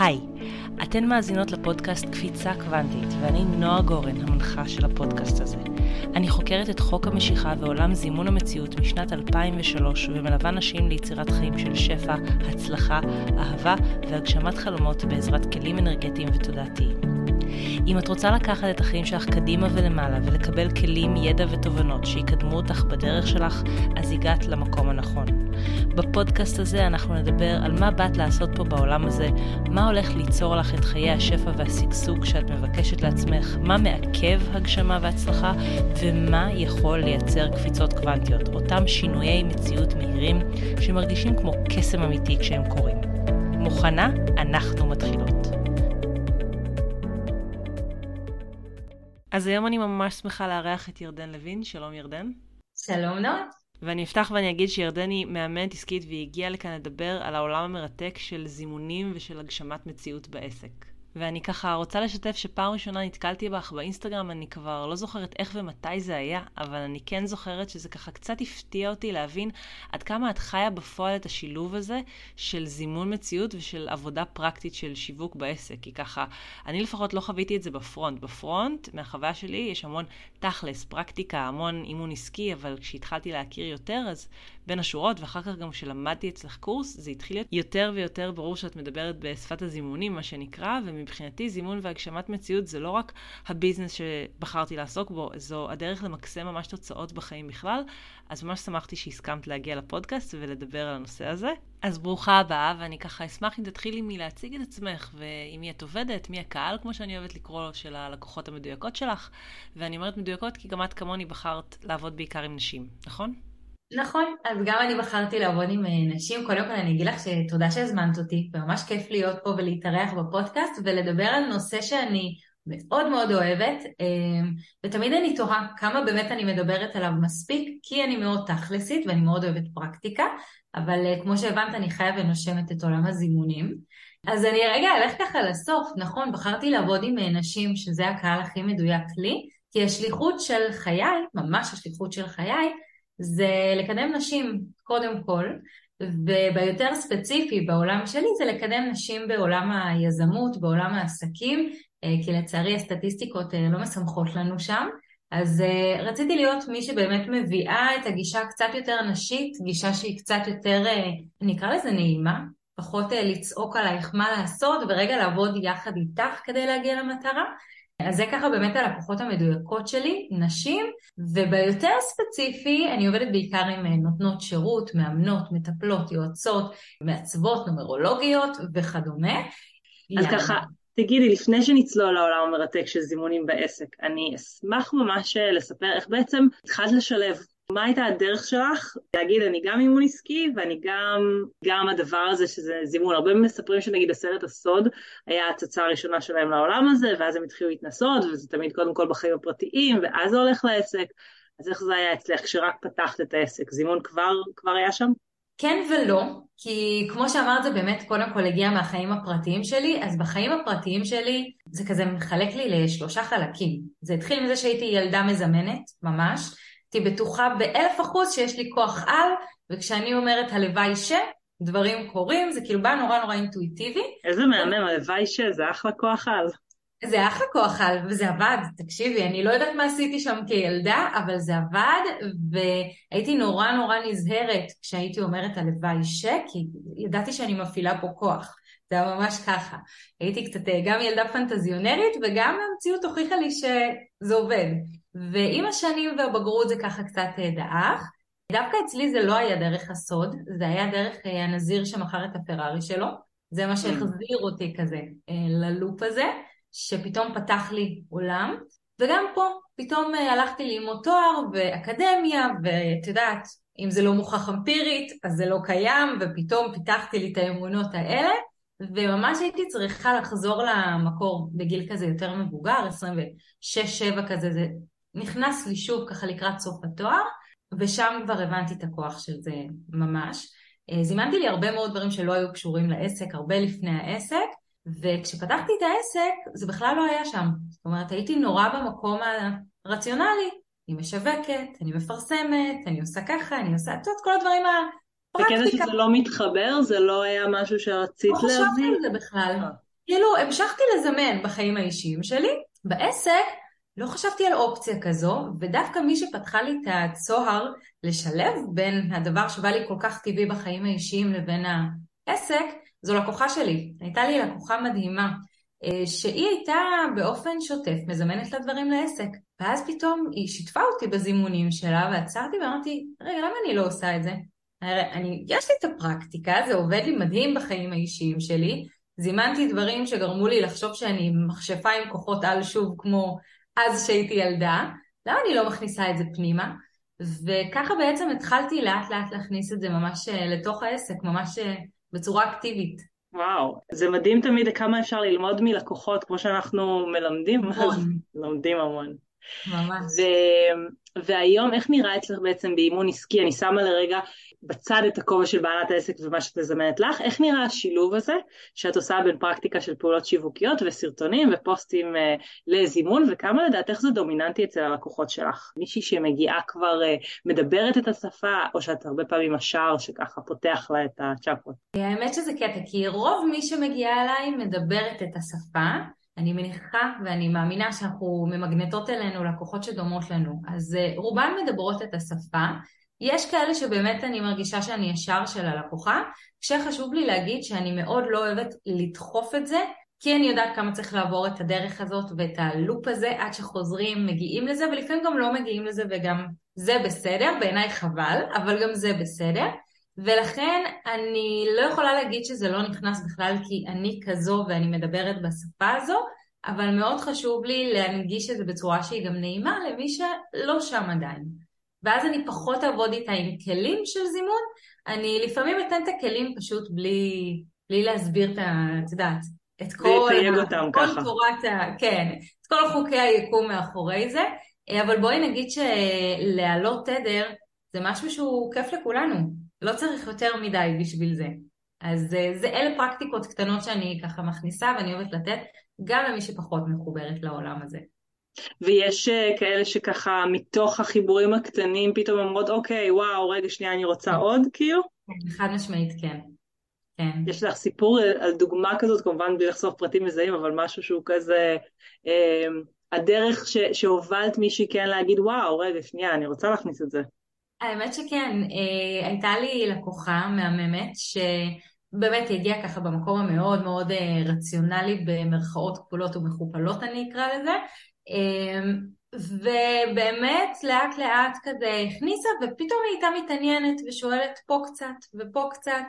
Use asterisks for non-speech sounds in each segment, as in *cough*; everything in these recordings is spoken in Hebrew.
היי, אתן מאזינות לפודקאסט קפיצה קוונטית, ואני נועה גורן, המנחה של הפודקאסט הזה. אני חוקרת את חוק המשיכה ועולם זימון המציאות משנת 2003, ומלווה נשים ליצירת חיים של שפע, הצלחה, אהבה והגשמת חלומות בעזרת כלים אנרגטיים ותודעתיים. אם את רוצה לקחת את החיים שלך קדימה ולמעלה ולקבל כלים, ידע ותובנות שיקדמו אותך בדרך שלך, אז הגעת למקום הנכון. בפודקאסט הזה אנחנו נדבר על מה באת לעשות פה בעולם הזה, מה הולך ליצור לך את חיי השפע והשגשוג שאת מבקשת לעצמך, מה מעכב הגשמה והצלחה, ומה יכול לייצר קפיצות קוונטיות, אותם שינויי מציאות מהירים שמרגישים כמו קסם אמיתי כשהם קורים. מוכנה? אנחנו מתחילות. אז היום אני ממש שמחה לארח את ירדן לוין. שלום ירדן. שלום נועה. ואני אפתח ואני אגיד שירדן היא מאמנת עסקית והיא הגיעה לכאן לדבר על העולם המרתק של זימונים ושל הגשמת מציאות בעסק. ואני ככה רוצה לשתף שפעם ראשונה נתקלתי בך באינסטגרם, אני כבר לא זוכרת איך ומתי זה היה, אבל אני כן זוכרת שזה ככה קצת הפתיע אותי להבין עד כמה את חיה בפועל את השילוב הזה של זימון מציאות ושל עבודה פרקטית של שיווק בעסק. כי ככה, אני לפחות לא חוויתי את זה בפרונט. בפרונט, מהחוויה שלי, יש המון תכלס, פרקטיקה, המון אימון עסקי, אבל כשהתחלתי להכיר יותר, אז בין השורות, ואחר כך גם כשלמדתי אצלך קורס, זה התחיל להיות יותר ויותר ברור שאת מדברת בשפת הזימונים, מה שנקרא, ומבחינתי זימון והגשמת מציאות זה לא רק הביזנס שבחרתי לעסוק בו, זו הדרך למקסם ממש תוצאות בחיים בכלל. אז ממש שמחתי שהסכמת להגיע לפודקאסט ולדבר על הנושא הזה. אז ברוכה הבאה, ואני ככה אשמח אם תתחילי מלהציג את עצמך, ועם מי את עובדת, מי הקהל, כמו שאני אוהבת לקרוא לו, של הלקוחות המדויקות שלך. ואני אומרת מדויקות כי גם את כמוני בחרת לעבוד בעיקר עם נשים, נכון? נכון, אז גם אני בחרתי לעבוד עם אה, נשים. קודם כל אני אגיד לך שתודה שהזמנת אותי, וממש כיף להיות פה ולהתארח בפודקאסט ולדבר על נושא שאני מאוד מאוד אוהבת, אה, ותמיד אני תוהה כמה באמת אני מדברת עליו מספיק, כי אני מאוד תכלסית ואני מאוד אוהבת פרקטיקה, אבל אה, כמו שהבנת אני חיה ונושמת את עולם הזימונים. אז אני רגע אלך ככה לסוף, נכון, בחרתי לעבוד עם נשים שזה הקהל הכי מדויק לי, כי השליחות של חיי, ממש השליחות של חיי, זה לקדם נשים קודם כל, וביותר ספציפי בעולם שלי זה לקדם נשים בעולם היזמות, בעולם העסקים, אה, כי לצערי הסטטיסטיקות אה, לא משמחות לנו שם. אז uh, רציתי להיות מי שבאמת מביאה את הגישה קצת יותר נשית, גישה שהיא קצת יותר, נקרא לזה נעימה, פחות לצעוק עלייך מה לעשות ורגע לעבוד יחד איתך כדי להגיע למטרה. אז זה ככה באמת הלקוחות המדויקות שלי, נשים, וביותר ספציפי אני עובדת בעיקר עם אה, נותנות שירות, מאמנות, מטפלות, יועצות, מעצבות, נומרולוגיות וכדומה. אז. ככה, תגידי, לפני שנצלול לעולם המרתק של זימונים בעסק, אני אשמח ממש אה, לספר איך בעצם התחלת לשלב מה הייתה הדרך שלך להגיד אני גם אימון עסקי ואני גם, גם הדבר הזה שזה זימון, הרבה מספרים שנגיד הסרט הסוד היה הצצה הראשונה שלהם לעולם הזה ואז הם התחילו להתנסות וזה תמיד קודם כל בחיים הפרטיים ואז זה הולך לעסק אז איך זה היה אצלך כשרק פתחת את העסק? זימון כבר, כבר היה שם? כן ולא, כי כמו שאמרת זה באמת קודם כל הגיע מהחיים הפרטיים שלי, אז בחיים הפרטיים שלי זה כזה מחלק לי לשלושה חלקים. זה התחיל מזה שהייתי ילדה מזמנת, ממש, הייתי בטוחה באלף אחוז שיש לי כוח על, וכשאני אומרת הלוואי ש, דברים קורים, זה כאילו בא נורא נורא אינטואיטיבי. איזה מהמם, הלוואי ש, זה אחלה כוח על. זה אחלה כוח על, וזה עבד, תקשיבי, אני לא יודעת מה עשיתי שם כילדה, אבל זה עבד, והייתי נורא נורא נזהרת כשהייתי אומרת הלוואי ש, כי ידעתי שאני מפעילה פה כוח. זה היה ממש ככה. הייתי קצת גם ילדה פנטזיונרית, וגם המציאות הוכיחה לי שזה עובד. ועם השנים והבגרות זה ככה קצת אה, דעך. דווקא אצלי זה לא היה דרך הסוד, זה היה דרך אה, הנזיר שמכר את הפרארי שלו. זה מה שהחזיר אותי כזה אה, ללופ הזה, שפתאום פתח לי עולם. וגם פה, פתאום הלכתי ללמוד תואר ואקדמיה, ואת יודעת, אם זה לא מוכח אמפירית, אז זה לא קיים, ופתאום פיתחתי לי את האמונות האלה, וממש הייתי צריכה לחזור למקור בגיל כזה יותר מבוגר, 26-7 כזה, זה נכנס לי שוב ככה לקראת סוף התואר, ושם כבר הבנתי את הכוח של זה ממש. אה, זימנתי לי הרבה מאוד דברים שלא היו קשורים לעסק, הרבה לפני העסק, וכשפתחתי את העסק זה בכלל לא היה שם. זאת אומרת, הייתי נורא במקום הרציונלי, אני משווקת, אני מפרסמת, אני עושה ככה, אני עושה את כל הדברים. בקטע שזה לא מתחבר? זה לא היה משהו שרצית להביא? לא חשבתי על זה בכלל. אה. כאילו, המשכתי לזמן בחיים האישיים שלי. בעסק לא חשבתי על אופציה כזו, ודווקא מי שפתחה לי את הצוהר לשלב בין הדבר שבא לי כל כך טבעי בחיים האישיים לבין העסק, זו לקוחה שלי. הייתה לי לקוחה מדהימה, אה, שהיא הייתה באופן שוטף מזמנת לה דברים לעסק. ואז פתאום היא שיתפה אותי בזימונים שלה, ועצרתי ואמרתי, רגע, למה אני לא עושה את זה? אני, יש לי את הפרקטיקה, זה עובד לי מדהים בחיים האישיים שלי. זימנתי דברים שגרמו לי לחשוב שאני מכשפה עם כוחות על שוב כמו אז שהייתי ילדה. למה אני לא מכניסה את זה פנימה? וככה בעצם התחלתי לאט לאט להכניס את זה ממש אה, לתוך העסק, ממש אה, בצורה אקטיבית. וואו, זה מדהים תמיד כמה אפשר ללמוד מלקוחות, כמו שאנחנו מלמדים, המון. לומדים המון. ממש. ו- והיום, איך נראה אצלך בעצם באימון עסקי? אני שמה לרגע בצד את הכובע של בעלת העסק ומה שאת מזמנת לך, איך נראה השילוב הזה שאת עושה בין פרקטיקה של פעולות שיווקיות וסרטונים ופוסטים אה, לזימון, וכמה לדעתך זה דומיננטי אצל הלקוחות שלך? מישהי שמגיעה כבר אה, מדברת את השפה, או שאת הרבה פעמים השער שככה פותח לה את הצ'קרות? האמת שזה קטע, כי רוב מי שמגיעה אליי מדברת את השפה. אני מניחה ואני מאמינה שאנחנו ממגנטות אלינו לקוחות שדומות לנו. אז אה, רובן מדברות את השפה, יש כאלה שבאמת אני מרגישה שאני ישר של הלקוחה, כשחשוב לי להגיד שאני מאוד לא אוהבת לדחוף את זה, כי אני יודעת כמה צריך לעבור את הדרך הזאת ואת הלופ הזה עד שחוזרים, מגיעים לזה, ולפעמים גם לא מגיעים לזה וגם זה בסדר, בעיניי חבל, אבל גם זה בסדר. ולכן אני לא יכולה להגיד שזה לא נכנס בכלל כי אני כזו ואני מדברת בשפה הזו, אבל מאוד חשוב לי להנגיש את זה בצורה שהיא גם נעימה למי שלא שם עדיין. ואז אני פחות אעבוד איתה עם כלים של זימון, אני לפעמים אתן את הכלים פשוט בלי, בלי להסביר את ה... את יודעת, את כל... אותם כל ככה. תורת ה... כן, את כל חוקי היקום מאחורי זה, אבל בואי נגיד שלהעלות תדר זה משהו שהוא כיף לכולנו, לא צריך יותר מדי בשביל זה. אז אה, זה אלה פרקטיקות קטנות שאני ככה מכניסה ואני אוהבת לתת גם למי שפחות מחוברת לעולם הזה. ויש אה, כאלה שככה מתוך החיבורים הקטנים פתאום אומרות אוקיי וואו רגע שנייה אני רוצה כן. עוד כאילו? חד משמעית כן. כן. יש לך סיפור על דוגמה כזאת כמובן בלי לחשוף פרטים מזהים אבל משהו שהוא כזה אה, הדרך ש, שהובלת מישהי כן להגיד וואו רגע שנייה אני רוצה להכניס את זה. האמת שכן אה, הייתה לי לקוחה מהממת ש... באמת היא הגיעה ככה במקום המאוד מאוד אה, רציונלי במרכאות כפולות ומכופלות אני אקרא לזה ובאמת לאט לאט כזה הכניסה ופתאום היא הייתה מתעניינת ושואלת פה קצת ופה קצת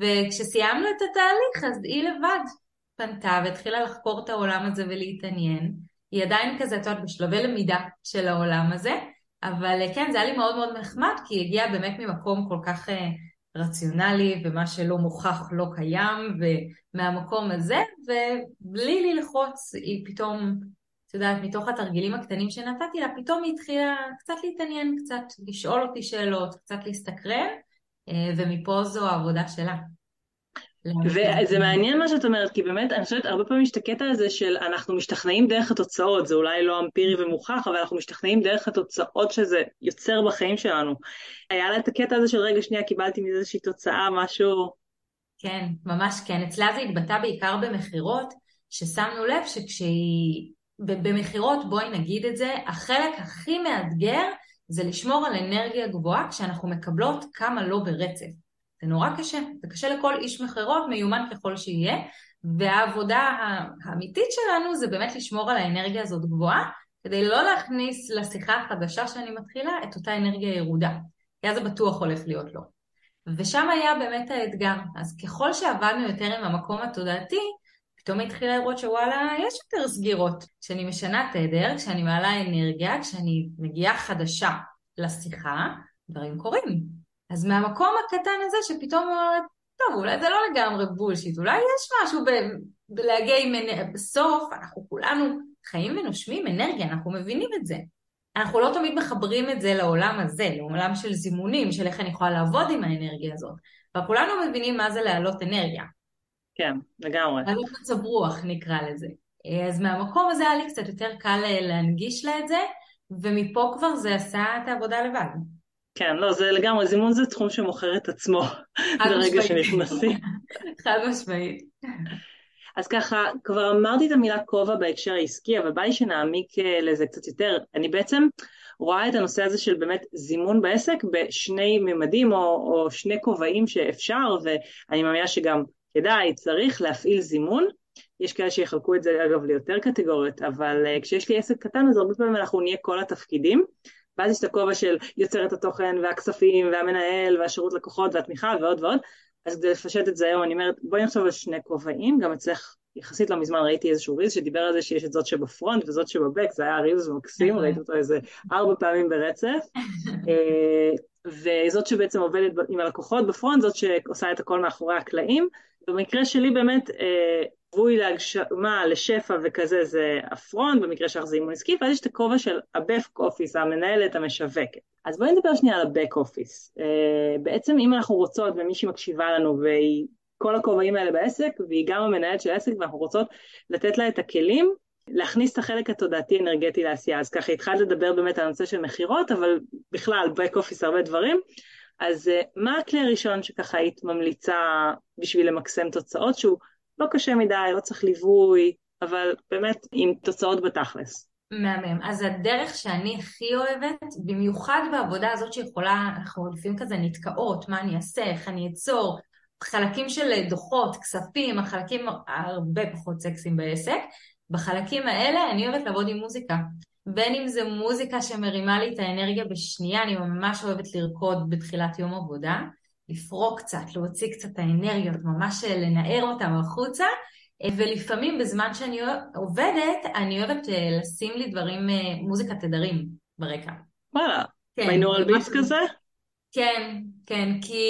וכשסיימנו את התהליך אז היא לבד פנתה והתחילה לחקור את העולם הזה ולהתעניין. היא עדיין כזה, את יודעת, בשלבי למידה של העולם הזה, אבל כן, זה היה לי מאוד מאוד נחמד, כי היא הגיעה באמת ממקום כל כך אה, רציונלי, ומה שלא מוכח לא קיים, ומהמקום הזה, ובלי ללחוץ, היא פתאום יודעת, מתוך התרגילים הקטנים שנתתי לה, פתאום היא התחילה קצת להתעניין, קצת לשאול אותי שאלות, קצת להסתקרן, אה, ומפה זו העבודה שלה. וזה מעניין מה שאת אומרת, כי באמת, אני חושבת, הרבה פעמים יש את הקטע הזה של אנחנו משתכנעים דרך התוצאות, זה אולי לא אמפירי ומוכח, אבל אנחנו משתכנעים דרך התוצאות שזה יוצר בחיים שלנו. היה לה את הקטע הזה של רגע שנייה, קיבלתי מזה איזושהי תוצאה, משהו... כן, ממש כן. אצלה זה התבטא בעיקר במכירות, ששמנו לב שכשהיא במכירות, בואי נגיד את זה, החלק הכי מאתגר זה לשמור על אנרגיה גבוהה כשאנחנו מקבלות כמה לא ברצף. זה נורא קשה, זה קשה לכל איש מכירות, מיומן ככל שיהיה, והעבודה האמיתית שלנו זה באמת לשמור על האנרגיה הזאת גבוהה, כדי לא להכניס לשיחה החדשה שאני מתחילה את אותה אנרגיה ירודה, כי אז זה בטוח הולך להיות לא. ושם היה באמת האתגר. אז ככל שעבדנו יותר עם המקום התודעתי, פתאום התחילה לראות שוואלה, יש יותר סגירות. כשאני משנה תדר, כשאני מעלה אנרגיה, כשאני מגיעה חדשה לשיחה, דברים קורים. אז מהמקום הקטן הזה שפתאום אומרת, טוב, אולי זה לא לגמרי בולשיט, אולי יש משהו ב- בלהגיע עם אנרגיה. בסוף, אנחנו כולנו חיים ונושמים אנרגיה, אנחנו מבינים את זה. אנחנו לא תמיד מחברים את זה לעולם הזה, לעולם של זימונים, של איך אני יכולה לעבוד עם האנרגיה הזאת. אבל כולנו מבינים מה זה להעלות אנרגיה. כן, לגמרי. לעלות מצב רוח נקרא לזה. אז מהמקום הזה היה לי קצת יותר קל להנגיש לה את זה, ומפה כבר זה עשה את העבודה לבד. כן, לא, זה לגמרי, זימון זה תחום שמוכר את עצמו *laughs* ברגע שנכנסים. *laughs* חד משמעית. אז ככה, כבר אמרתי את המילה כובע בהקשר העסקי, אבל בא לי שנעמיק אה, לזה קצת יותר. אני בעצם רואה את הנושא הזה של באמת זימון בעסק בשני ממדים או, או שני כובעים שאפשר, ואני מאמינה שגם כדאי, צריך להפעיל זימון. יש כאלה שיחלקו את זה אגב ליותר קטגוריות, אבל uh, כשיש לי עסק קטן אז הרבה פעמים אנחנו נהיה כל התפקידים, ואז יש את הכובע של יוצר את התוכן והכספים והמנהל והשירות לקוחות והתמיכה ועוד ועוד, אז כדי לפשט את זה היום אני אומרת בואי נחשוב על שני כובעים, גם אצלך יחסית לא מזמן ראיתי איזשהו ריז שדיבר על זה שיש את זאת שבפרונט וזאת שבבק, זה היה ריז מקסים. ראיתי אותו איזה ארבע פעמים ברצף. *laughs* אה, וזאת שבעצם עובדת עם הלקוחות בפרונט, זאת שעושה את הכל מאחורי הקלעים. במקרה שלי באמת, ליווי אה, להגשמה, לשפע וכזה זה הפרונט, במקרה שלך זה אימון עסקי, ואז יש את הכובע של הבק אופיס, המנהלת המשווקת. אז בואי נדבר שנייה על הבק אופיס. אה, בעצם אם אנחנו רוצות ומישהי מקשיבה לנו והיא כל הכובעים האלה בעסק, והיא גם המנהלת של העסק, ואנחנו רוצות לתת לה את הכלים להכניס את החלק התודעתי-אנרגטי לעשייה. אז ככה התחלת לדבר באמת על הנושא של מכירות, אבל בכלל, back office הרבה דברים. אז אה, מה הכלי הראשון שככה היית ממליצה בשביל למקסם תוצאות, שהוא לא קשה מדי, לא צריך ליווי, אבל באמת עם תוצאות בתכלס? מהמם. אז הדרך שאני הכי אוהבת, במיוחד בעבודה הזאת שיכולה, אנחנו לפעמים כזה נתקעות, מה אני אעשה, איך אני אצור, חלקים של דוחות, כספים, החלקים הרבה פחות סקסיים בעסק. בחלקים האלה אני אוהבת לעבוד עם מוזיקה. בין אם זה מוזיקה שמרימה לי את האנרגיה בשנייה, אני ממש אוהבת לרקוד בתחילת יום עבודה, לפרוק קצת, להוציא קצת את האנרגיות, ממש לנער אותם החוצה, ולפעמים בזמן שאני עובדת, אני אוהבת אה, לשים לי דברים, אה, מוזיקה תדרים ברקע. וואלה, כן, ביינורל ביס כזה? כן, כן, כי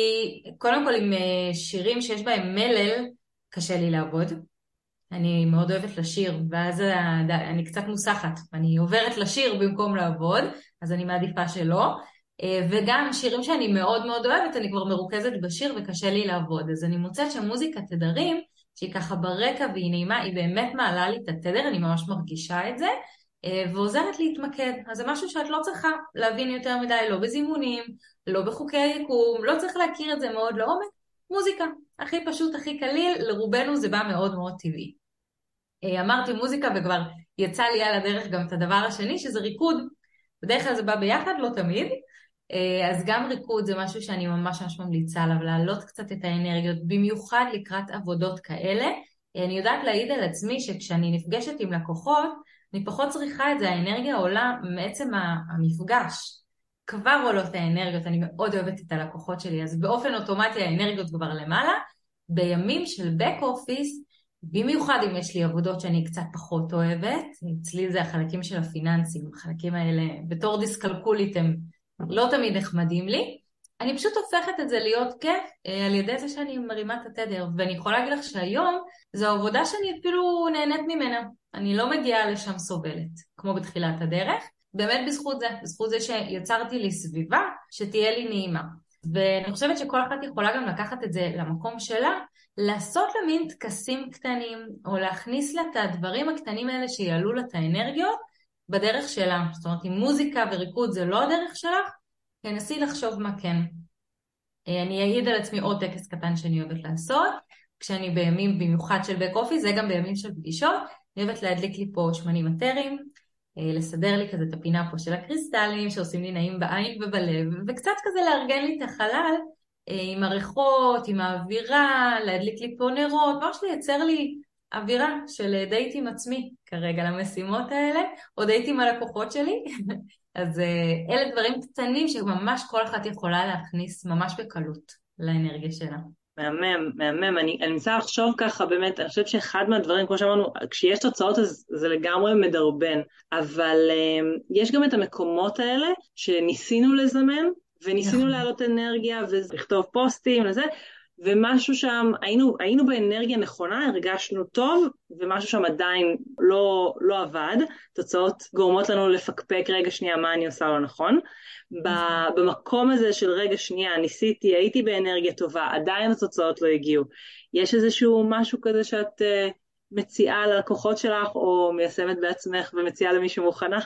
קודם כל עם אה, שירים שיש בהם מלל, קשה לי לעבוד. אני מאוד אוהבת לשיר, ואז אני קצת מוסחת. אני עוברת לשיר במקום לעבוד, אז אני מעדיפה שלא. אה, וגם שירים שאני מאוד מאוד אוהבת, אני כבר מרוכזת בשיר וקשה לי לעבוד. אז אני מוצאת שמוזיקה תדרים, שהיא ככה ברקע והיא נעימה, היא באמת מעלה לי את התדר, אני ממש מרגישה את זה. אה, ועוזרת להתמקד. אז זה משהו שאת לא צריכה להבין יותר מדי, לא בזימונים, לא בחוקי היקום, לא צריך להכיר את זה מאוד לעומק, מוזיקה. הכי פשוט, הכי קליל, לרובנו זה בא מאוד מאוד טבעי. אה, אמרתי מוזיקה וכבר יצא לי על הדרך גם את הדבר השני, שזה ריקוד. בדרך כלל זה בא ביחד, לא תמיד. אה, אז גם ריקוד זה משהו שאני ממש ממש ממליצה עליו, להעלות קצת את האנרגיות, במיוחד לקראת עבודות כאלה. אני יודעת להעיד על עצמי שכשאני נפגשת עם לקוחות, אני פחות צריכה את זה, האנרגיה עולה מעצם המפגש. כבר עולות האנרגיות, אני מאוד אוהבת את הלקוחות שלי, אז באופן אוטומטי האנרגיות כבר למעלה. בימים של back office, במיוחד אם יש לי עבודות שאני קצת פחות אוהבת, אצלי זה החלקים של הפיננסים, החלקים האלה בתור דיסקלקולית הם לא תמיד נחמדים לי, אני פשוט הופכת את זה להיות כיף אה, על ידי זה שאני מרימה את התדר, ואני יכולה להגיד לך שהיום זו עבודה שאני אפילו נהנית ממנה. אני לא מגיעה לשם סובלת, כמו בתחילת הדרך, באמת בזכות זה, בזכות זה שיצרתי לי סביבה שתהיה לי נעימה. ואני חושבת שכל אחת יכולה גם לקחת את זה למקום שלה, לעשות לה מין טקסים קטנים, או להכניס לה את הדברים הקטנים האלה שיעלו לה את האנרגיות בדרך שלה. זאת אומרת, אם מוזיקה וריקוד זה לא הדרך שלך, תנסי לחשוב מה כן. אה, אני אעיד על עצמי עוד טקס קטן שאני אוהבת לעשות, כשאני בימים במיוחד של בק אופי, זה גם בימים של פגישות, אני אוהבת להדליק לי פה שמנים אה, לסדר לי כזה את הפינה פה של הקריסטלים שעושים לי נעים בעין ובלב, וקצת כזה לארגן לי את החלל אה, עם הריחות, עם האווירה, להדליק לי פה נרות, ממש לייצר לי אווירה של דייט עם עצמי כרגע למשימות האלה, או דייט עם הלקוחות שלי. *laughs* אז אה, אלה דברים קטנים שממש כל אחת יכולה להכניס ממש בקלות לאנרגיה שלה. מהמם, מהמם. אני, אני מנסה לחשוב ככה, באמת, אני חושבת שאחד מהדברים, כמו שאמרנו, כשיש תוצאות אז זה לגמרי מדרבן, אבל um, יש גם את המקומות האלה שניסינו לזמן, וניסינו נכון. להעלות אנרגיה ולכתוב פוסטים לזה, ומשהו שם, היינו, היינו באנרגיה נכונה, הרגשנו טוב, ומשהו שם עדיין לא, לא עבד. תוצאות גורמות לנו לפקפק רגע שנייה מה אני עושה לא נכון. במקום הזה של רגע שנייה, ניסיתי, הייתי באנרגיה טובה, עדיין התוצאות לא הגיעו. יש איזשהו משהו כזה שאת uh, מציעה ללקוחות שלך, או מיישמת בעצמך ומציעה למישהו מוכנה?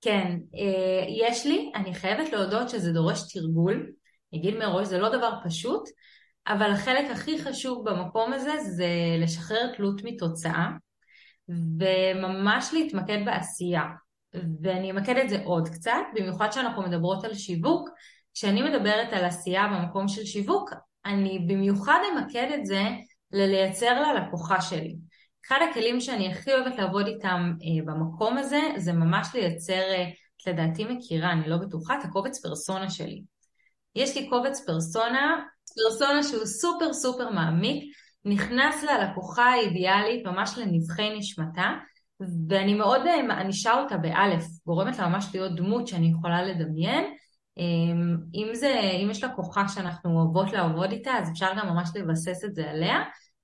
כן, אה, יש לי, אני חייבת להודות שזה דורש תרגול, אני אגיד מראש, זה לא דבר פשוט, אבל החלק הכי חשוב במקום הזה זה לשחרר תלות מתוצאה, וממש להתמקד בעשייה. ואני אמקד את זה עוד קצת, במיוחד שאנחנו מדברות על שיווק. כשאני מדברת על עשייה במקום של שיווק, אני במיוחד אמקד את זה ללייצר ללקוחה שלי. אחד הכלים שאני הכי אוהבת לעבוד איתם אה, במקום הזה, זה ממש לייצר, אה, לדעתי מכירה, אני לא בטוחה, את הקובץ פרסונה שלי. יש לי קובץ פרסונה, פרסונה שהוא סופר סופר מעמיק, נכנס ללקוחה האידיאלית ממש לנבחי נשמתה, ואני מאוד אה, מענישה אותה באלף, גורמת לה ממש להיות דמות שאני יכולה לדמיין. אמ, אם, זה, אם יש לקוחה שאנחנו אוהבות לעבוד איתה, אז אפשר גם ממש לבסס את זה עליה.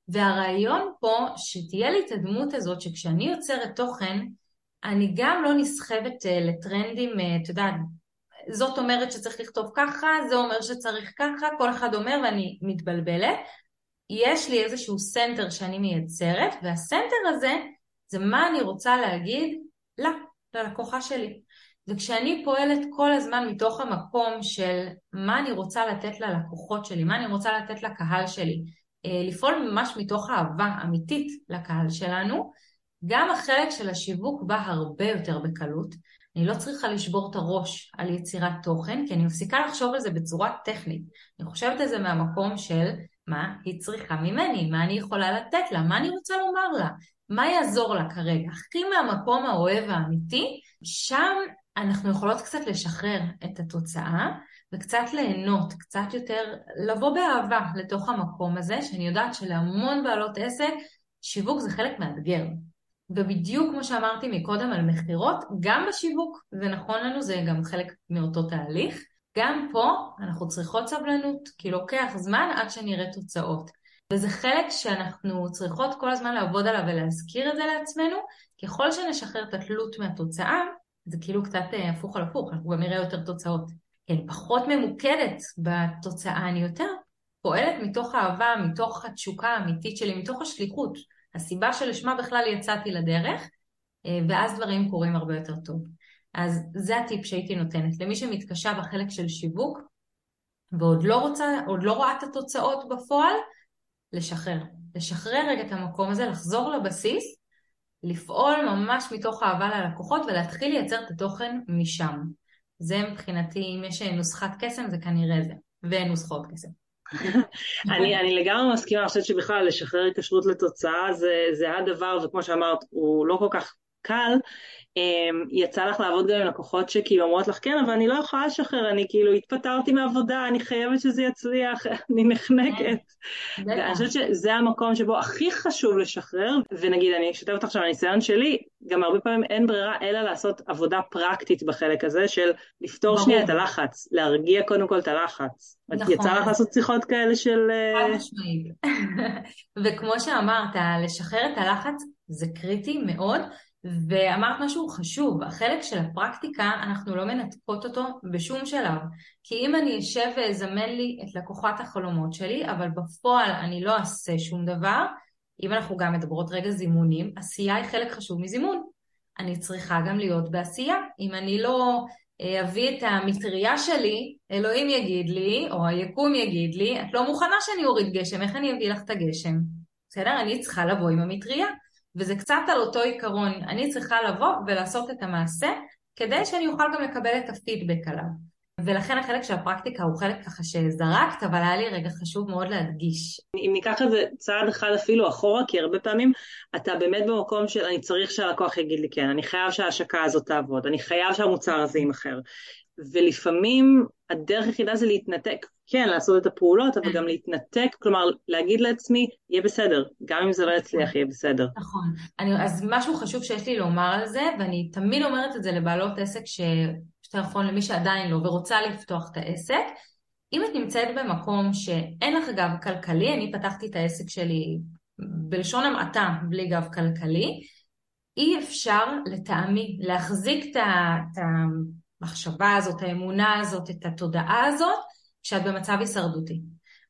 והרעיון פה, שתהיה לי את הדמות הזאת, שכשאני יוצרת תוכן, אני גם לא נסחבת אה, לטרנדים, אה, את יודעת, זאת אומרת שצריך לכתוב ככה, זה אומר שצריך ככה, כל אחד אומר ואני מתבלבלת. יש לי איזשהו center שאני מייצרת, וה center הזה זה מה אני רוצה להגיד לה, ללקוחה שלי. וכשאני פועלת כל הזמן מתוך המקום של מה אני רוצה לתת ללקוחות שלי, מה אני רוצה לתת לקהל שלי, אה, לפעול ממש מתוך אהבה אמיתית לקהל שלנו, גם החלק של השיווק בא הרבה יותר בקלות. אני לא צריכה לשבור את הראש על יצירת תוכן, כי אני מפסיקה לחשוב על זה בצורה טכנית. אני חושבת על זה מהמקום של מה היא צריכה ממני, מה אני יכולה לתת לה, מה אני רוצה לומר לה, מה יעזור לה כרגע. הכי מהמקום האוהב האמיתי, שם אנחנו יכולות קצת לשחרר את התוצאה וקצת ליהנות, קצת יותר לבוא באהבה לתוך המקום הזה, שאני יודעת שלהמון בעלות עסק שיווק זה חלק מאתגר. ובדיוק כמו שאמרתי מקודם על מכירות, גם בשיווק זה נכון לנו, זה גם חלק מאותו תהליך. גם פה אנחנו צריכות סבלנות, כי לוקח זמן עד שנראה תוצאות. וזה חלק שאנחנו צריכות כל הזמן לעבוד עליו ולהזכיר את זה לעצמנו, ככל שנשחרר את התלות מהתוצאה, זה כאילו קצת אה, הפוך על הפוך, אנחנו גם נראה יותר תוצאות. אני פחות ממוקדת בתוצאה, אני יותר פועלת מתוך אהבה, מתוך התשוקה האמיתית שלי, מתוך השליחות, הסיבה שלשמה בכלל יצאתי לדרך, אה, ואז דברים קורים הרבה יותר טוב. אז זה הטיפ שהייתי נותנת. למי שמתקשה בחלק של שיווק, ועוד לא רוצה, עוד לא רואה את התוצאות בפועל, לשחרר. לשחרר רגע את המקום הזה, לחזור לבסיס, לפעול ממש מתוך אהבה ללקוחות ולהתחיל לייצר את התוכן משם. זה מבחינתי, אם יש נוסחת קסם זה כנראה זה, ונוסחות קסם. אני, אני לגמרי מסכימה, אני חושבת שבכלל לשחרר התקשרות לתוצאה זה, זה הדבר, וכמו שאמרת, הוא לא כל כך קל, יצא לך לעבוד גם עם לקוחות שכאילו אומרות לך כן אבל אני לא יכולה לשחרר אני כאילו התפטרתי מעבודה אני חייבת שזה יצליח *laughs* אני נחנקת. ואני חושבת שזה המקום שבו הכי חשוב לשחרר ונגיד אני אשתף אותך עכשיו הניסיון שלי גם הרבה פעמים אין ברירה אלא לעשות עבודה פרקטית בחלק הזה של לפתור שנייה את הלחץ להרגיע קודם כל את הלחץ. נכון. יצא לך לעשות שיחות כאלה של... חד משמעית. *laughs* וכמו שאמרת לשחרר את הלחץ זה קריטי מאוד. ואמרת משהו חשוב, החלק של הפרקטיקה, אנחנו לא מנתקות אותו בשום שלב. כי אם אני אשב ואזמן לי את לקוחת החלומות שלי, אבל בפועל אני לא אעשה שום דבר, אם אנחנו גם מדברות רגע זימונים, עשייה היא חלק חשוב מזימון. אני צריכה גם להיות בעשייה. אם אני לא אה, אביא את המטריה שלי, אלוהים יגיד לי, או היקום יגיד לי, את לא מוכנה שאני אוריד גשם, איך אני אביא לך את הגשם? בסדר? אני צריכה לבוא עם המטריה. וזה קצת על אותו עיקרון, אני צריכה לבוא ולעשות את המעשה כדי שאני אוכל גם לקבל את הפידבק עליו. ולכן החלק של הפרקטיקה הוא חלק ככה שזרקת, אבל היה לי רגע חשוב מאוד להדגיש. אם ניקח את זה צעד אחד אפילו אחורה, כי הרבה פעמים אתה באמת במקום של אני צריך שהלקוח יגיד לי כן, אני חייב שההשקה הזאת תעבוד, אני חייב שהמוצר הזה יימכר. ולפעמים הדרך היחידה זה להתנתק, כן, לעשות את הפעולות, אבל כן. גם להתנתק, כלומר, להגיד לעצמי, יהיה בסדר, גם אם זה לא יצליח, יהיה בסדר. נכון. אני, אז משהו חשוב שיש לי לומר על זה, ואני תמיד אומרת את זה לבעלות עסק, שיותר נכון למי שעדיין לא ורוצה לפתוח את העסק, אם את נמצאת במקום שאין לך גב כלכלי, אני פתחתי את העסק שלי בלשון המעטה, בלי גב כלכלי, אי אפשר לטעמי להחזיק את ה... המחשבה הזאת, האמונה הזאת, את התודעה הזאת, כשאת במצב הישרדותי.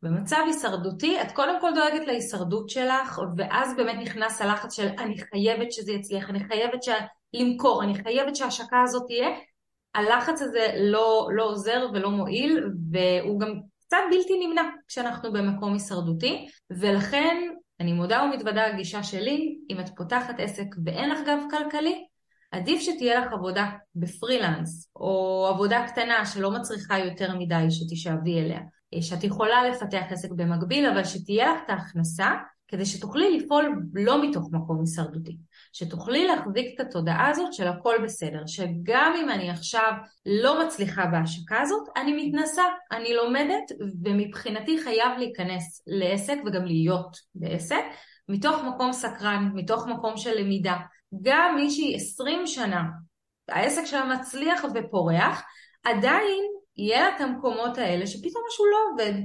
במצב הישרדותי את קודם כל דואגת להישרדות שלך, ואז באמת נכנס הלחץ של אני חייבת שזה יצליח, אני חייבת שה... למכור, אני חייבת שההשקה הזאת תהיה, הלחץ הזה לא, לא עוזר ולא מועיל, והוא גם קצת בלתי נמנע כשאנחנו במקום הישרדותי, ולכן אני מודה ומתוודה הגישה שלי, אם את פותחת עסק ואין לך גב כלכלי, עדיף שתהיה לך עבודה בפרילנס, או עבודה קטנה שלא מצריכה יותר מדי שתשאבי אליה. שאת יכולה לפתח עסק במקביל, אבל שתהיה לך את ההכנסה כדי שתוכלי לפעול לא מתוך מקום הישרדותי. שתוכלי להחזיק את התודעה הזאת של הכל בסדר, שגם אם אני עכשיו לא מצליחה בהשקה הזאת, אני מתנסה, אני לומדת, ומבחינתי חייב להיכנס לעסק וגם להיות בעסק, מתוך מקום סקרן, מתוך מקום של למידה. גם מישהי 20 שנה, העסק שלה מצליח ופורח, עדיין יהיה לה את המקומות האלה שפתאום משהו לא עובד,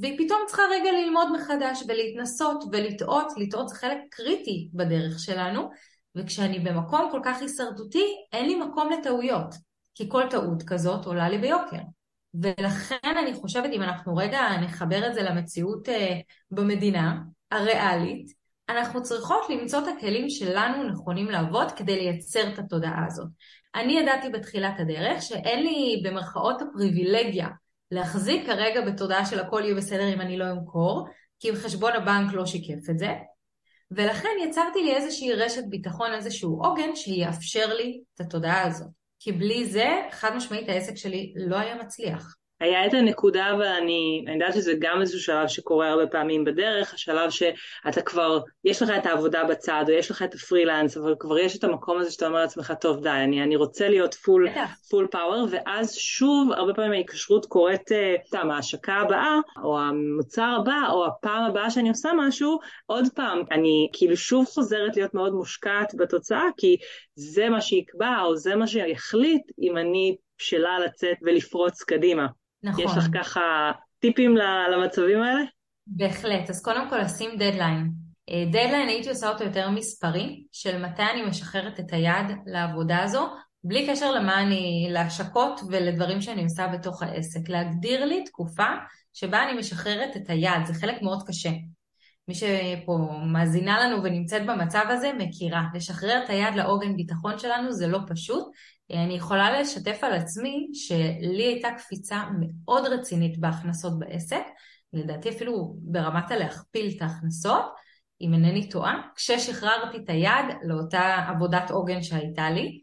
והיא פתאום צריכה רגע ללמוד מחדש ולהתנסות ולטעות, לטעות זה חלק קריטי בדרך שלנו, וכשאני במקום כל כך הישרדותי, אין לי מקום לטעויות, כי כל טעות כזאת עולה לי ביוקר. ולכן אני חושבת, אם אנחנו רגע נחבר את זה למציאות uh, במדינה הריאלית, אנחנו צריכות למצוא את הכלים שלנו נכונים לעבוד כדי לייצר את התודעה הזאת. אני ידעתי בתחילת הדרך שאין לי במרכאות הפריבילגיה להחזיק כרגע בתודעה של הכל יהיה בסדר אם אני לא אמכור, כי חשבון הבנק לא שיקף את זה, ולכן יצרתי לי איזושהי רשת ביטחון, איזשהו עוגן שיאפשר לי את התודעה הזאת. כי בלי זה, חד משמעית העסק שלי לא היה מצליח. היה את הנקודה, ואני יודעת שזה גם איזשהו שלב שקורה הרבה פעמים בדרך, השלב שאתה כבר, יש לך את העבודה בצד, או יש לך את הפרילנס, אבל כבר יש את המקום הזה שאתה אומר לעצמך, טוב די, אני, אני רוצה להיות פול, full power, ואז שוב, הרבה פעמים ההיקשרות קורית, אה, סתם, ההשקה הבאה, או המוצר הבא, או הפעם הבאה שאני עושה משהו, עוד פעם, אני כאילו שוב חוזרת להיות מאוד מושקעת בתוצאה, כי זה מה שיקבע, או זה מה שיחליט אם אני בשלה לצאת ולפרוץ קדימה. נכון. יש לך ככה טיפים למצבים האלה? בהחלט. אז קודם כל לשים דדליין. דדליין הייתי עושה אותו יותר מספרי, של מתי אני משחררת את היד לעבודה הזו, בלי קשר למה אני, להשקות ולדברים שאני עושה בתוך העסק. להגדיר לי תקופה שבה אני משחררת את היד, זה חלק מאוד קשה. מי שפה מאזינה לנו ונמצאת במצב הזה מכירה. לשחרר את היד לעוגן ביטחון שלנו זה לא פשוט, אני יכולה לשתף על עצמי שלי הייתה קפיצה מאוד רצינית בהכנסות בעסק, לדעתי אפילו ברמת הלהכפיל את ההכנסות, אם אינני טועה, כששחררתי את היד לאותה עבודת עוגן שהייתה לי.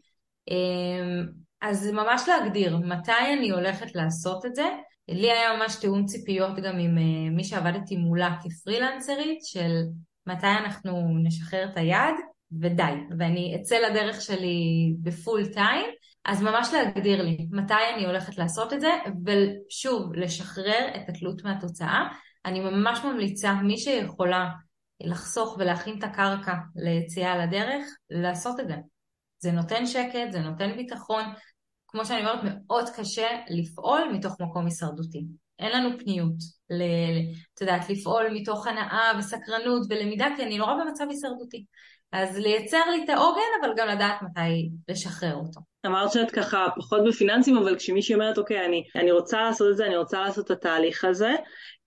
אמ, אז ממש להגדיר מתי אני הולכת לעשות את זה. לי היה ממש תיאום ציפיות גם עם אה, מי שעבדתי מולה כפרילנסרית, של מתי אנחנו נשחרר את היד, ודי, ואני אצא לדרך שלי בפול טיים, אז ממש להגדיר לי מתי אני הולכת לעשות את זה, ושוב, לשחרר את התלות מהתוצאה. אני ממש ממליצה, מי שיכולה לחסוך ולהכין את הקרקע ליציאה לדרך, לעשות את זה. זה נותן שקט, זה נותן ביטחון. כמו שאני אומרת, מאוד קשה לפעול מתוך מקום הישרדותי. אין לנו פניות, את יודעת, לפעול מתוך הנאה וסקרנות ולמידה, כי אני נורא במצב הישרדותי. אז לייצר לי את העוגן, אבל גם לדעת מתי לשחרר אותו. אמרת שאת ככה פחות בפיננסים, אבל כשמישהי אומרת, אוקיי, אני, אני רוצה לעשות את זה, אני רוצה לעשות את התהליך הזה,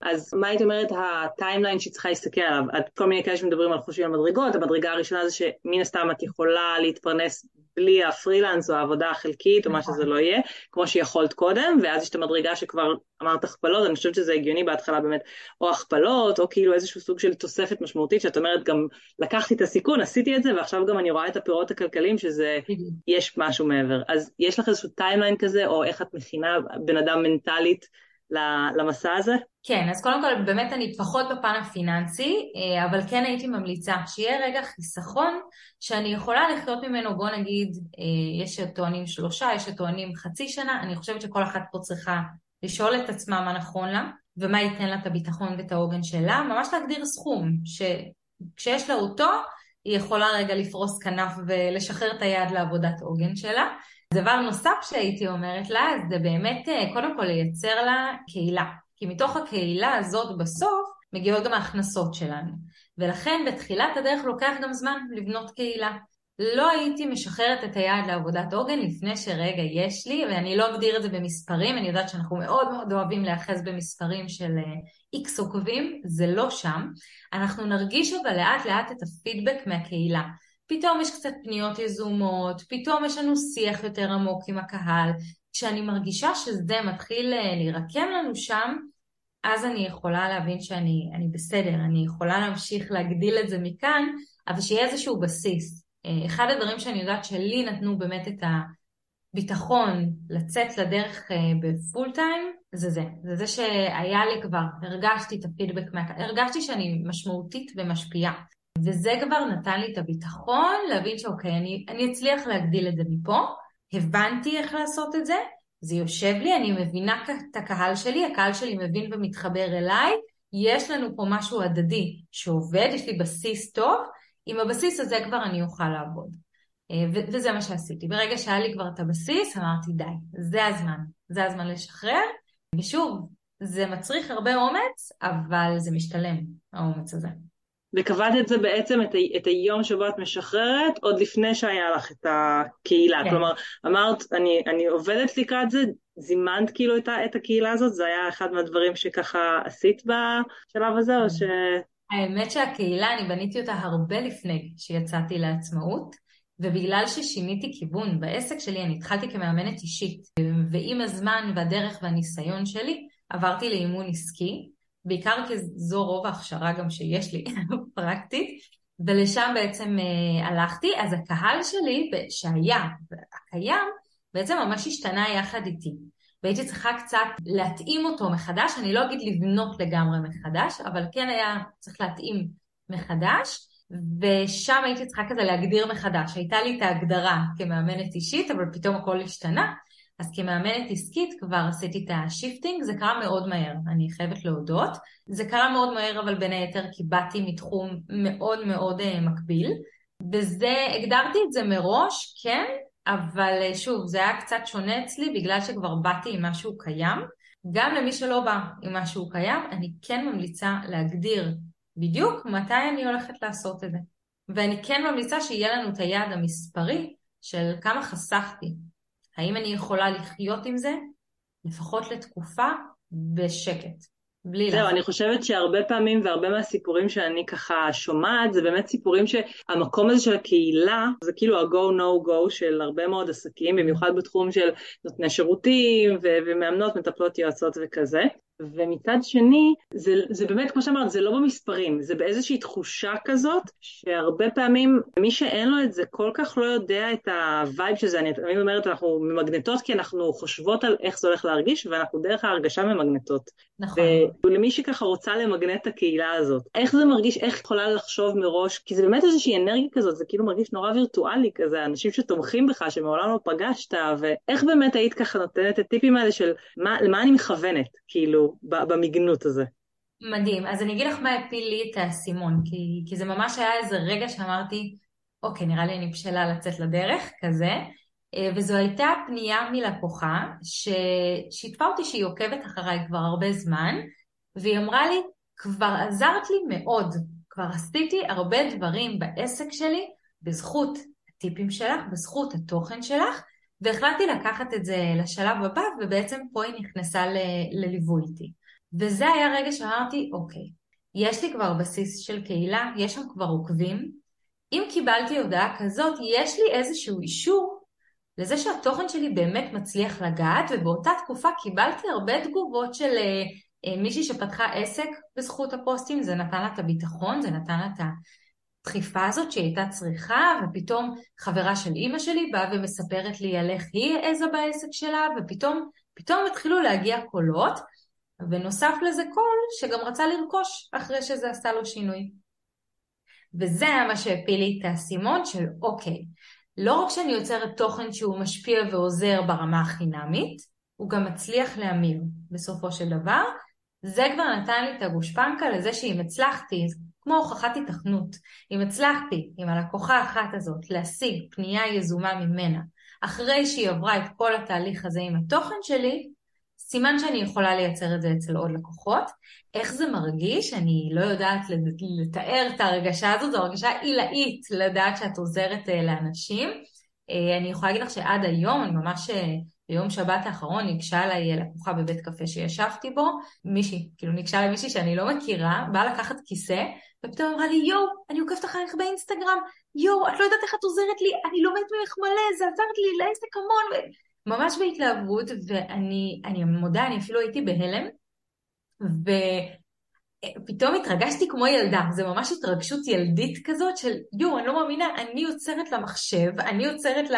אז מה היית אומרת הטיימליין שהיא צריכה להסתכל עליו? את כל מיני כאלה שמדברים על חושבים על מדרגות, המדרגה הראשונה זה שמן הסתם את יכולה להתפרנס בלי הפרילנס או העבודה החלקית או מה שזה לא יהיה, כמו שיכולת קודם, ואז יש את המדרגה שכבר אמרת הכפלות, אני חושבת שזה הגיוני בהתחלה באמת, או הכפלות, או כאילו איזשהו סוג של תוספת משמעותית, שאת אומרת גם לקחתי את הסיכון, עשיתי את זה, ועכשיו גם אני רואה את הפירות הכלכליים שזה, יש משהו מעבר. אז יש לך איזשהו timeline כזה, או איך את מכינה בן אדם מנטלית למסע הזה? כן, אז קודם כל באמת אני פחות בפן הפיננסי, אה, אבל כן הייתי ממליצה שיהיה רגע חיסכון שאני יכולה לחיות ממנו, בוא נגיד, אה, יש שטוענים שלושה, יש שטוענים חצי שנה, אני חושבת שכל אחת פה צריכה לשאול את עצמה מה נכון לה, ומה ייתן לה את הביטחון ואת העוגן שלה, ממש להגדיר סכום, שכשיש לה אותו, היא יכולה רגע לפרוס כנף ולשחרר את היד לעבודת עוגן שלה. דבר נוסף שהייתי אומרת לה, זה באמת אה, קודם כל לייצר לה קהילה. כי מתוך הקהילה הזאת בסוף מגיעות גם ההכנסות שלנו. ולכן בתחילת הדרך לוקח גם זמן לבנות קהילה. לא הייתי משחררת את היד לעבודת עוגן לפני שרגע יש לי, ואני לא אגדיר את זה במספרים, אני יודעת שאנחנו מאוד מאוד אוהבים להיאחז במספרים של איקס אה, עוקבים, זה לא שם. אנחנו נרגיש אבל לאט לאט את הפידבק מהקהילה. פתאום יש קצת פניות יזומות, פתאום יש לנו שיח יותר עמוק עם הקהל. כשאני מרגישה שזה מתחיל אה, להירקם לנו שם, אז אני יכולה להבין שאני בסדר, אני יכולה להמשיך להגדיל את זה מכאן, אבל שיהיה איזשהו בסיס. אה, אחד הדברים שאני יודעת שלי נתנו באמת את הביטחון לצאת לדרך אה, בפול טיים, זה זה. זה זה שהיה לי כבר, הרגשתי את הפידבק. הרגשתי שאני משמעותית ומשפיעה. וזה כבר נתן לי את הביטחון להבין שאוקיי, אני, אני אצליח להגדיל את זה מפה, הבנתי איך לעשות את זה, זה יושב לי, אני מבינה את הקהל שלי, הקהל שלי מבין ומתחבר אליי, יש לנו פה משהו הדדי שעובד, יש לי בסיס טוב, עם הבסיס הזה כבר אני אוכל לעבוד. אה, וזה מה שעשיתי. ברגע שהיה לי כבר את הבסיס, אמרתי די, זה הזמן, זה הזמן לשחרר. ושוב, זה מצריך הרבה אומץ, אבל זה משתלם, האומץ הזה. וקבעת את זה בעצם, את, ה- את היום שבו את משחררת, עוד לפני שהיה לך את הקהילה. כן. כלומר, אמרת, אני, אני עובדת לקראת זה, זימנת כאילו את, את הקהילה הזאת? זה היה אחד מהדברים שככה עשית בשלב הזה, או ש... האמת שהקהילה, אני בניתי אותה הרבה לפני שיצאתי לעצמאות, ובגלל ששיניתי כיוון בעסק שלי, אני התחלתי כמאמנת אישית, ועם הזמן והדרך והניסיון שלי, עברתי לאימון עסקי, בעיקר כי זו רוב ההכשרה גם שיש לי, *laughs* פרקטית, ולשם בעצם אה, הלכתי, אז הקהל שלי שהיה, הקיים, בעצם ממש השתנה יחד איתי. והייתי צריכה קצת להתאים אותו מחדש, אני לא אגיד לבנות לגמרי מחדש, אבל כן היה צריך להתאים מחדש, ושם הייתי צריכה כזה להגדיר מחדש. הייתה לי את ההגדרה כמאמנת אישית, אבל פתאום הכל השתנה. אז כמאמנת עסקית כבר עשיתי את ה shifting, זה קרה מאוד מהר, אני חייבת להודות. זה קרה מאוד מהר, אבל בין היתר כי באתי מתחום מאוד מאוד uh, מקביל. וזה, הגדרתי את זה מראש, כן, אבל uh, שוב, זה היה קצת שונה אצלי בגלל שכבר באתי עם משהו קיים. גם למי שלא בא עם משהו קיים, אני כן ממליצה להגדיר בדיוק מתי אני הולכת לעשות את זה. ואני כן ממליצה שיהיה לנו את היעד המספרי של כמה חסכתי. האם אני יכולה לחיות עם זה, לפחות לתקופה, בשקט. בלי זהו, אני חושבת שהרבה פעמים והרבה מהסיפורים שאני ככה שומעת, זה באמת סיפורים שהמקום הזה של הקהילה, זה כאילו ה-go no go של הרבה מאוד עסקים, במיוחד בתחום של נותני שירותים ומאמנות, מטפלות, יועצות וכזה. ומצד שני, זה, זה באמת, כמו שאמרת, זה לא במספרים, זה באיזושהי תחושה כזאת, שהרבה פעמים מי שאין לו את זה כל כך לא יודע את ה vibe של זה. אני תמיד אומרת, אנחנו ממגנטות כי אנחנו חושבות על איך זה הולך להרגיש, ואנחנו דרך ההרגשה ממגנטות. נכון. ולמי שככה רוצה למגנט את הקהילה הזאת, איך זה מרגיש, איך יכולה לחשוב מראש, כי זה באמת איזושהי אנרגיה כזאת, זה כאילו מרגיש נורא וירטואלי כזה, אנשים שתומכים בך, שמעולם לא פגשת, ואיך באמת היית ככה נותנת את הטיפים האלה של מה, למה אני מכוונת, כאילו, במגנות הזה. מדהים. אז אני אגיד לך מה הפיל לי את האסימון, כי, כי זה ממש היה איזה רגע שאמרתי, אוקיי, נראה לי אני בשלה לצאת לדרך, כזה. אה, וזו הייתה פנייה מלקוחה ששיתפה אותי שהיא עוקבת אחריי כבר הרבה זמן, והיא אמרה לי, כבר עזרת לי מאוד, כבר עשיתי הרבה דברים בעסק שלי בזכות הטיפים שלך, בזכות התוכן שלך, והחלטתי לקחת את זה לשלב הבא, ובעצם פה היא נכנסה ל- לליווי איתי. וזה היה רגע שאמרתי, אוקיי, יש לי כבר בסיס של קהילה, יש שם כבר עוקבים. אם קיבלתי הודעה כזאת, יש לי איזשהו אישור לזה שהתוכן שלי באמת מצליח לגעת, ובאותה תקופה קיבלתי הרבה תגובות של אה, אה, מישהי שפתחה עסק בזכות הפוסטים, זה נתן לה את הביטחון, זה נתן לה את הדחיפה הזאת שהיא הייתה צריכה, ופתאום חברה של אימא שלי באה ומספרת לי על איך היא העזה בעסק שלה, ופתאום פתאום התחילו להגיע קולות, ונוסף לזה קול שגם רצה לרכוש אחרי שזה עשה לו שינוי. וזה היה מה שהפיל לי את האסימון של אוקיי, לא רק שאני יוצרת תוכן שהוא משפיע ועוזר ברמה החינמית, הוא גם מצליח להמיר בסופו של דבר. זה כבר נתן לי את הגושפנקה לזה שאם הצלחתי, כמו הוכחת התכנות. אם הצלחתי עם הלקוחה האחת הזאת להשיג פנייה יזומה ממנה, אחרי שהיא עברה את כל התהליך הזה עם התוכן שלי, סימן שאני יכולה לייצר את זה אצל עוד לקוחות. איך זה מרגיש? אני לא יודעת לתאר את ההרגשה הזאת, זו הרגשה עילאית לדעת שאת עוזרת אה, לאנשים. אה, אני יכולה להגיד לך שעד היום אני ממש אה, ביום שבת האחרון ניגשה אליי לקוחה בבית קפה שישבתי בו, מישהי, כאילו ניגשה למישהי שאני לא מכירה, באה לקחת כיסא, ופתאום אמרה לי, יואו, אני עוקבת אחריך באינסטגרם, יואו, את לא יודעת איך את עוזרת לי, אני לומדת ממך מלא, זה עזרת לי לעסק המון, ממש בהתלהבות, ואני מודה, אני אפילו הייתי בהלם, ופתאום התרגשתי כמו ילדה, זה ממש התרגשות ילדית כזאת של יואו, אני לא מאמינה, אני עוצרת למחשב, אני עוצרת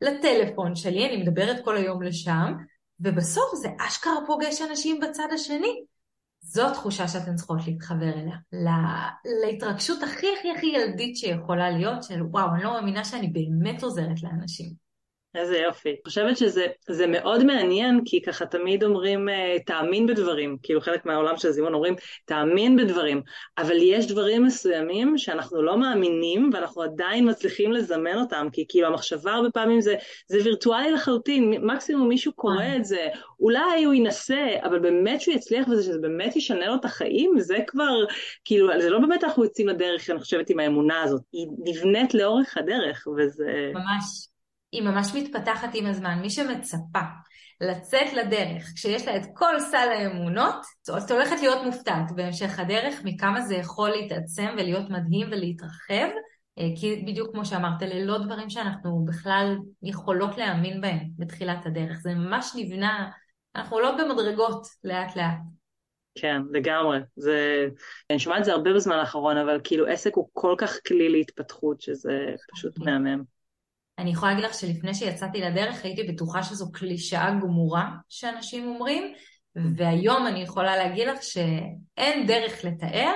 לטלפון שלי, אני מדברת כל היום לשם, ובסוף זה אשכרה פוגש אנשים בצד השני. זו התחושה שאתן צריכות להתחבר אליה, להתרגשות הכי הכי הכי ילדית שיכולה להיות, של וואו, אני לא מאמינה שאני באמת עוזרת לאנשים. איזה יופי. אני חושבת שזה מאוד מעניין, כי ככה תמיד אומרים, אה, תאמין בדברים, כאילו חלק מהעולם של זימון אומרים, תאמין בדברים, אבל יש דברים מסוימים שאנחנו לא מאמינים, ואנחנו עדיין מצליחים לזמן אותם, כי כאילו המחשבה הרבה פעמים זה, זה וירטואלי לחלוטין, מקסימום מישהו קורא את זה, אולי הוא ינסה, אבל באמת שהוא יצליח וזה שזה באמת ישנה לו את החיים, זה כבר, כאילו, זה לא באמת אנחנו יוצאים לדרך, אני חושבת, עם האמונה הזאת, היא נבנית לאורך הדרך, וזה... ממש. היא ממש מתפתחת עם הזמן. מי שמצפה לצאת לדרך כשיש לה את כל סל האמונות, את הולכת להיות מופתעת בהמשך הדרך מכמה זה יכול להתעצם ולהיות מדהים ולהתרחב, אה, כי בדיוק כמו שאמרת, אלה לא דברים שאנחנו בכלל יכולות להאמין בהם בתחילת הדרך. זה ממש נבנה, אנחנו לא במדרגות לאט לאט. כן, לגמרי. זה... אני שומעת את זה הרבה בזמן האחרון, אבל כאילו עסק הוא כל כך כלי להתפתחות, שזה פשוט אוקיי. מהמם. אני יכולה להגיד לך שלפני שיצאתי לדרך הייתי בטוחה שזו קלישאה גמורה שאנשים אומרים, והיום אני יכולה להגיד לך שאין דרך לתאר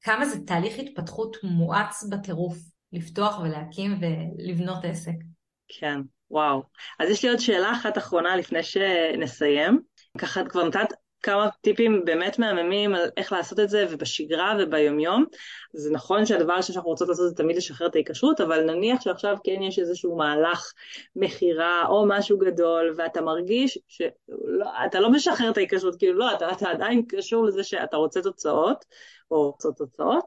כמה זה תהליך התפתחות מואץ בטירוף, לפתוח ולהקים ולבנות עסק. כן, וואו. אז יש לי עוד שאלה אחת אחרונה לפני שנסיים. ככה כבר נתת כמה טיפים באמת מהממים על איך לעשות את זה ובשגרה וביומיום. זה נכון שהדבר שאנחנו רוצות לעשות זה תמיד לשחרר את ההיקשרות, אבל נניח שעכשיו כן יש איזשהו מהלך מכירה או משהו גדול, ואתה מרגיש שאתה לא משחרר את ההיקשרות, כאילו לא, אתה, אתה עדיין קשור לזה שאתה רוצה תוצאות, או רוצות תוצאות,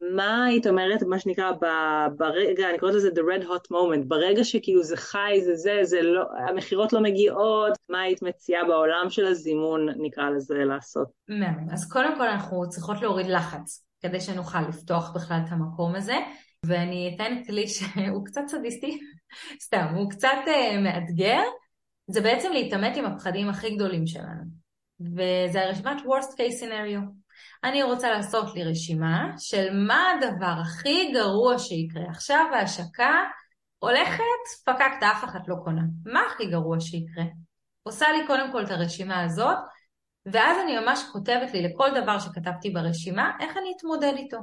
מה היית אומרת, מה שנקרא, ברגע, אני קוראת לזה the red hot moment, ברגע שכאילו זה חי, זה זה, זה לא, המכירות לא מגיעות, מה היית מציעה בעולם של הזימון, נקרא לזה, לעשות? אז קודם כל אנחנו צריכות להוריד לחץ, כדי שנוכל לפתוח בכלל את המקום הזה, ואני אתן כלי שהוא קצת סדיסטי, *laughs* סתם, הוא קצת uh, מאתגר, זה בעצם להתעמת עם הפחדים הכי גדולים שלנו, וזה הרשימת worst case scenario. אני רוצה לעשות לי רשימה של מה הדבר הכי גרוע שיקרה. עכשיו ההשקה הולכת, פקקת, אף אחת לא קונה. מה הכי גרוע שיקרה? עושה לי קודם כל את הרשימה הזאת, ואז אני ממש כותבת לי לכל דבר שכתבתי ברשימה, איך אני אתמודד איתו.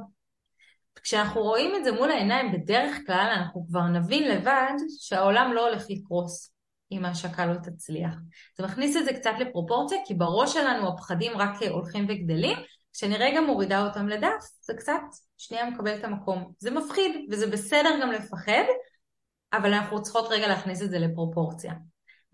כשאנחנו רואים את זה מול העיניים, בדרך כלל אנחנו כבר נבין לבד שהעולם לא הולך לקרוס אם ההשקה לא תצליח. זה מכניס את זה קצת לפרופורציה, כי בראש שלנו הפחדים רק הולכים וגדלים, כשאני רגע מורידה אותם לדף, זה קצת שנייה מקבל את המקום. זה מפחיד, וזה בסדר גם לפחד, אבל אנחנו צריכות רגע להכניס את זה לפרופורציה.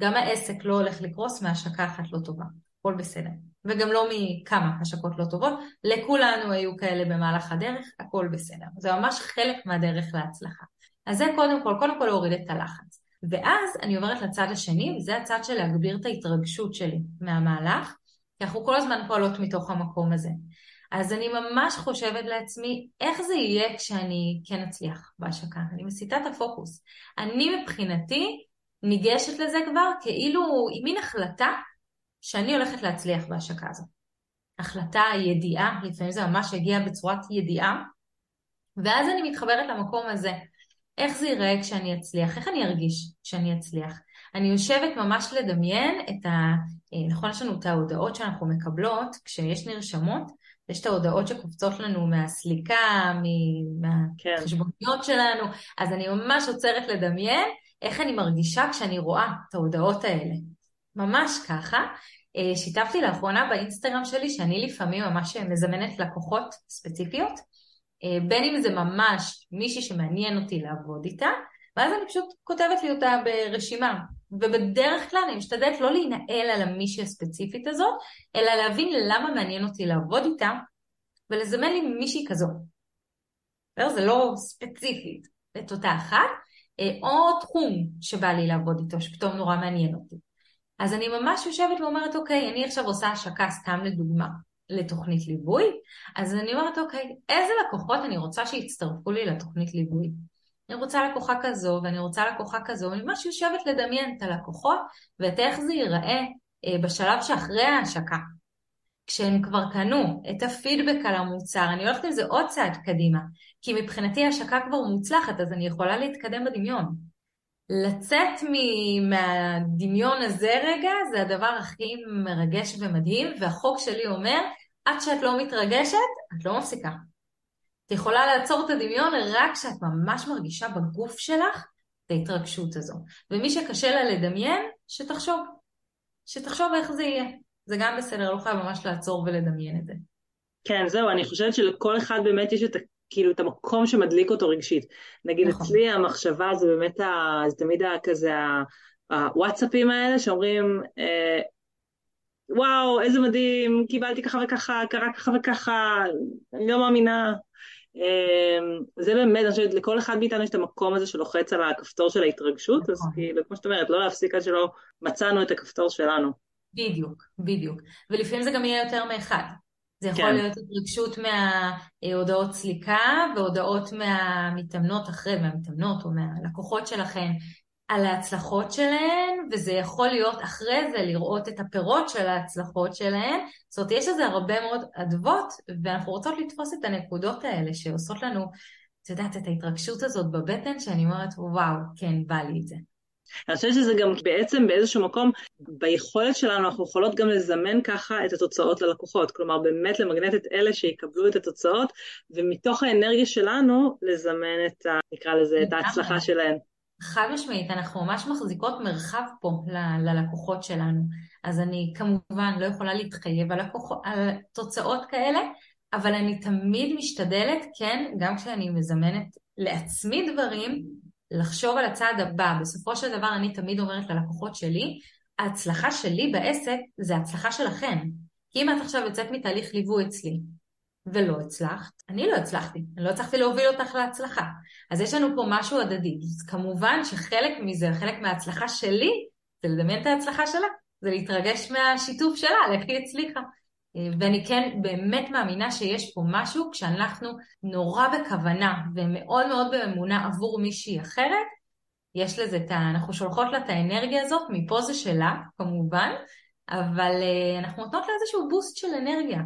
גם העסק לא הולך לקרוס מהשקה אחת לא טובה, הכל בסדר. וגם לא מכמה השקות לא טובות, לכולנו היו כאלה במהלך הדרך, הכל בסדר. זה ממש חלק מהדרך להצלחה. אז זה קודם כל, קודם כל להוריד את הלחץ. ואז אני עוברת לצד השני, וזה הצד של להגביר את ההתרגשות שלי מהמהלך, כי אנחנו כל הזמן פועלות מתוך המקום הזה. אז אני ממש חושבת לעצמי, איך זה יהיה כשאני כן אצליח בהשקה? אני מסיטה את הפוקוס. אני מבחינתי ניגשת לזה כבר כאילו עם מין החלטה שאני הולכת להצליח בהשקה הזאת. החלטה, ידיעה, לפעמים זה ממש יגיע בצורת ידיעה, ואז אני מתחברת למקום הזה. איך זה ייראה כשאני אצליח? איך אני ארגיש כשאני אצליח? אני יושבת ממש לדמיין את ה... אה, נכון, יש לנו את ההודעות שאנחנו מקבלות כשיש נרשמות, יש את ההודעות שקופצות לנו מהסליקה, מהחשבוניות כן. שלנו, אז אני ממש עוצרת לדמיין איך אני מרגישה כשאני רואה את ההודעות האלה. ממש ככה. אה, שיתפתי לאחרונה באינסטגרם שלי שאני לפעמים ממש מזמנת לקוחות ספציפיות, אה, בין אם זה ממש מישהי שמעניין אותי לעבוד איתה, ואז אני פשוט כותבת לי אותה ברשימה. ובדרך כלל אני משתדלת לא להינעל על המישהי הספציפית הזאת, אלא להבין למה מעניין אותי לעבוד איתה, ולזמן לי מישהי כזו. זה לא ספציפית את אותה אחת, אה, או תחום שבא לי לעבוד איתו, שפתאום נורא מעניין אותי. אז אני ממש יושבת ואומרת, אוקיי, אני עכשיו עושה השקה סתם לדוגמה, לתוכנית ליווי, אז אני אומרת, אוקיי, איזה לקוחות אני רוצה שיצטרפו לי לתוכנית ליווי? אני רוצה לקוחה כזו ואני רוצה לקוחה כזו, אני ממש יושבת לדמיין את הלקוחות ואת איך זה ייראה אה, בשלב שאחרי ההשקה. כשהם כבר קנו את הפידבק על המוצר, אני הולכת עם זה עוד צעד קדימה, כי מבחינתי ההשקה כבר מוצלחת, אז אני יכולה להתקדם בדמיון. לצאת מהדמיון הזה רגע, זה הדבר הכי מרגש ומדהים, והחוק שלי אומר, עד שאת לא מתרגשת, את לא מפסיקה. את יכולה לעצור את הדמיון רק כשאת ממש מרגישה בגוף שלך את ההתרגשות הזו. ומי שקשה לה לדמיין, שתחשוב. שתחשוב איך זה יהיה. זה גם בסדר, לא חייב ממש לעצור ולדמיין את זה. כן, זהו, אני חושבת שלכל אחד באמת יש את, כאילו, את המקום שמדליק אותו רגשית. נגיד נכון. אצלי המחשבה זה באמת, ה, זה תמיד כזה הוואטסאפים האלה שאומרים, אה, וואו, איזה מדהים, קיבלתי ככה וככה, קרה ככה וככה, אני לא מאמינה. אמ, זה באמת, אני חושבת, לכל אחד מאיתנו יש את המקום הזה שלוחץ על הכפתור של ההתרגשות, אז נכון. כאילו, כמו שאת אומרת, לא להפסיק עד שלא מצאנו את הכפתור שלנו. בדיוק, בדיוק. ולפעמים זה גם יהיה יותר מאחד. זה יכול כן. להיות התרגשות מההודעות סליקה והודעות מהמתאמנות אחרי, מהמתאמנות או מהלקוחות שלכם, על ההצלחות שלהן, וזה יכול להיות אחרי זה לראות את הפירות של ההצלחות שלהן. זאת אומרת, יש לזה הרבה מאוד אדוות, ואנחנו רוצות לתפוס את הנקודות האלה שעושות לנו, את יודעת, את ההתרגשות הזאת בבטן, שאני אומרת, וואו, כן, בא לי את זה. אני חושבת שזה גם בעצם באיזשהו מקום, ביכולת שלנו אנחנו יכולות גם לזמן ככה את התוצאות ללקוחות, כלומר באמת למגנט את אלה שיקבלו את התוצאות, ומתוך האנרגיה שלנו לזמן את, ה, נקרא לזה, את ההצלחה שלהם. חד משמעית, אנחנו ממש מחזיקות מרחב פה ל- ללקוחות שלנו. אז אני כמובן לא יכולה להתחייב על, לקוח, על תוצאות כאלה, אבל אני תמיד משתדלת, כן, גם כשאני מזמנת לעצמי דברים, לחשוב על הצעד הבא. בסופו של דבר אני תמיד אומרת ללקוחות שלי, ההצלחה שלי בעסק זה הצלחה שלכם. כי אם את עכשיו יוצאת מתהליך ליווי אצלי, ולא הצלחת, אני לא הצלחתי, אני לא הצלחתי להוביל אותך להצלחה. אז יש לנו פה משהו הדדי. אז כמובן שחלק מזה, חלק מההצלחה שלי, זה לדמיין את ההצלחה שלה, זה להתרגש מהשיתוף שלה, על איך היא הצליחה. ואני כן באמת מאמינה שיש פה משהו, כשאנחנו נורא בכוונה ומאוד מאוד באמונה עבור מישהי אחרת, יש לזה את ה... אנחנו שולחות לה את האנרגיה הזאת, מפה זה שלה, כמובן, אבל אה, אנחנו נותנות לה איזשהו בוסט של אנרגיה.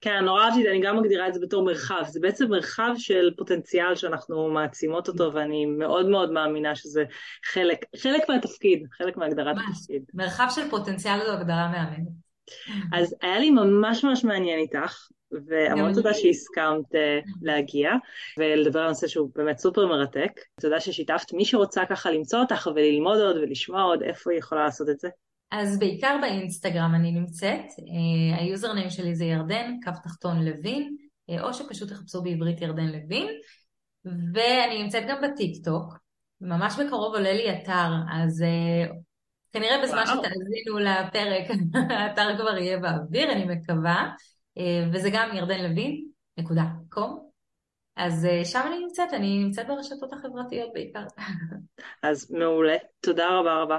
כן, נורא אהבתי, אני גם מגדירה את זה בתור מרחב. זה בעצם מרחב של פוטנציאל שאנחנו מעצימות אותו, ואני מאוד מאוד מאמינה שזה חלק, חלק מהתפקיד, חלק מהגדרת התפקיד. מרחב של פוטנציאל זו הגדרה מהממת. אז היה לי ממש ממש מעניין איתך, והמון תודה שהסכמת אה, *laughs* להגיע ולדבר על נושא שהוא באמת סופר מרתק. תודה ששיתפת. מי שרוצה ככה למצוא אותך וללמוד עוד ולשמוע עוד, איפה היא יכולה לעשות את זה? אז בעיקר באינסטגרם אני נמצאת, אה, היוזרניים שלי זה ירדן, קו תחתון לוין, אה, או שפשוט תחפשו בעברית ירדן לוין, ואני נמצאת גם בטיק טוק, ממש בקרוב עולה לי אתר, אז אה, כנראה בזמן וואו. שתאזינו לפרק, *laughs* האתר כבר יהיה באוויר, אני מקווה, וזה גם ירדן לוין, נקודה קום. אז שם אני נמצאת, אני נמצאת ברשתות החברתיות בעיקר. *laughs* אז מעולה, תודה רבה רבה.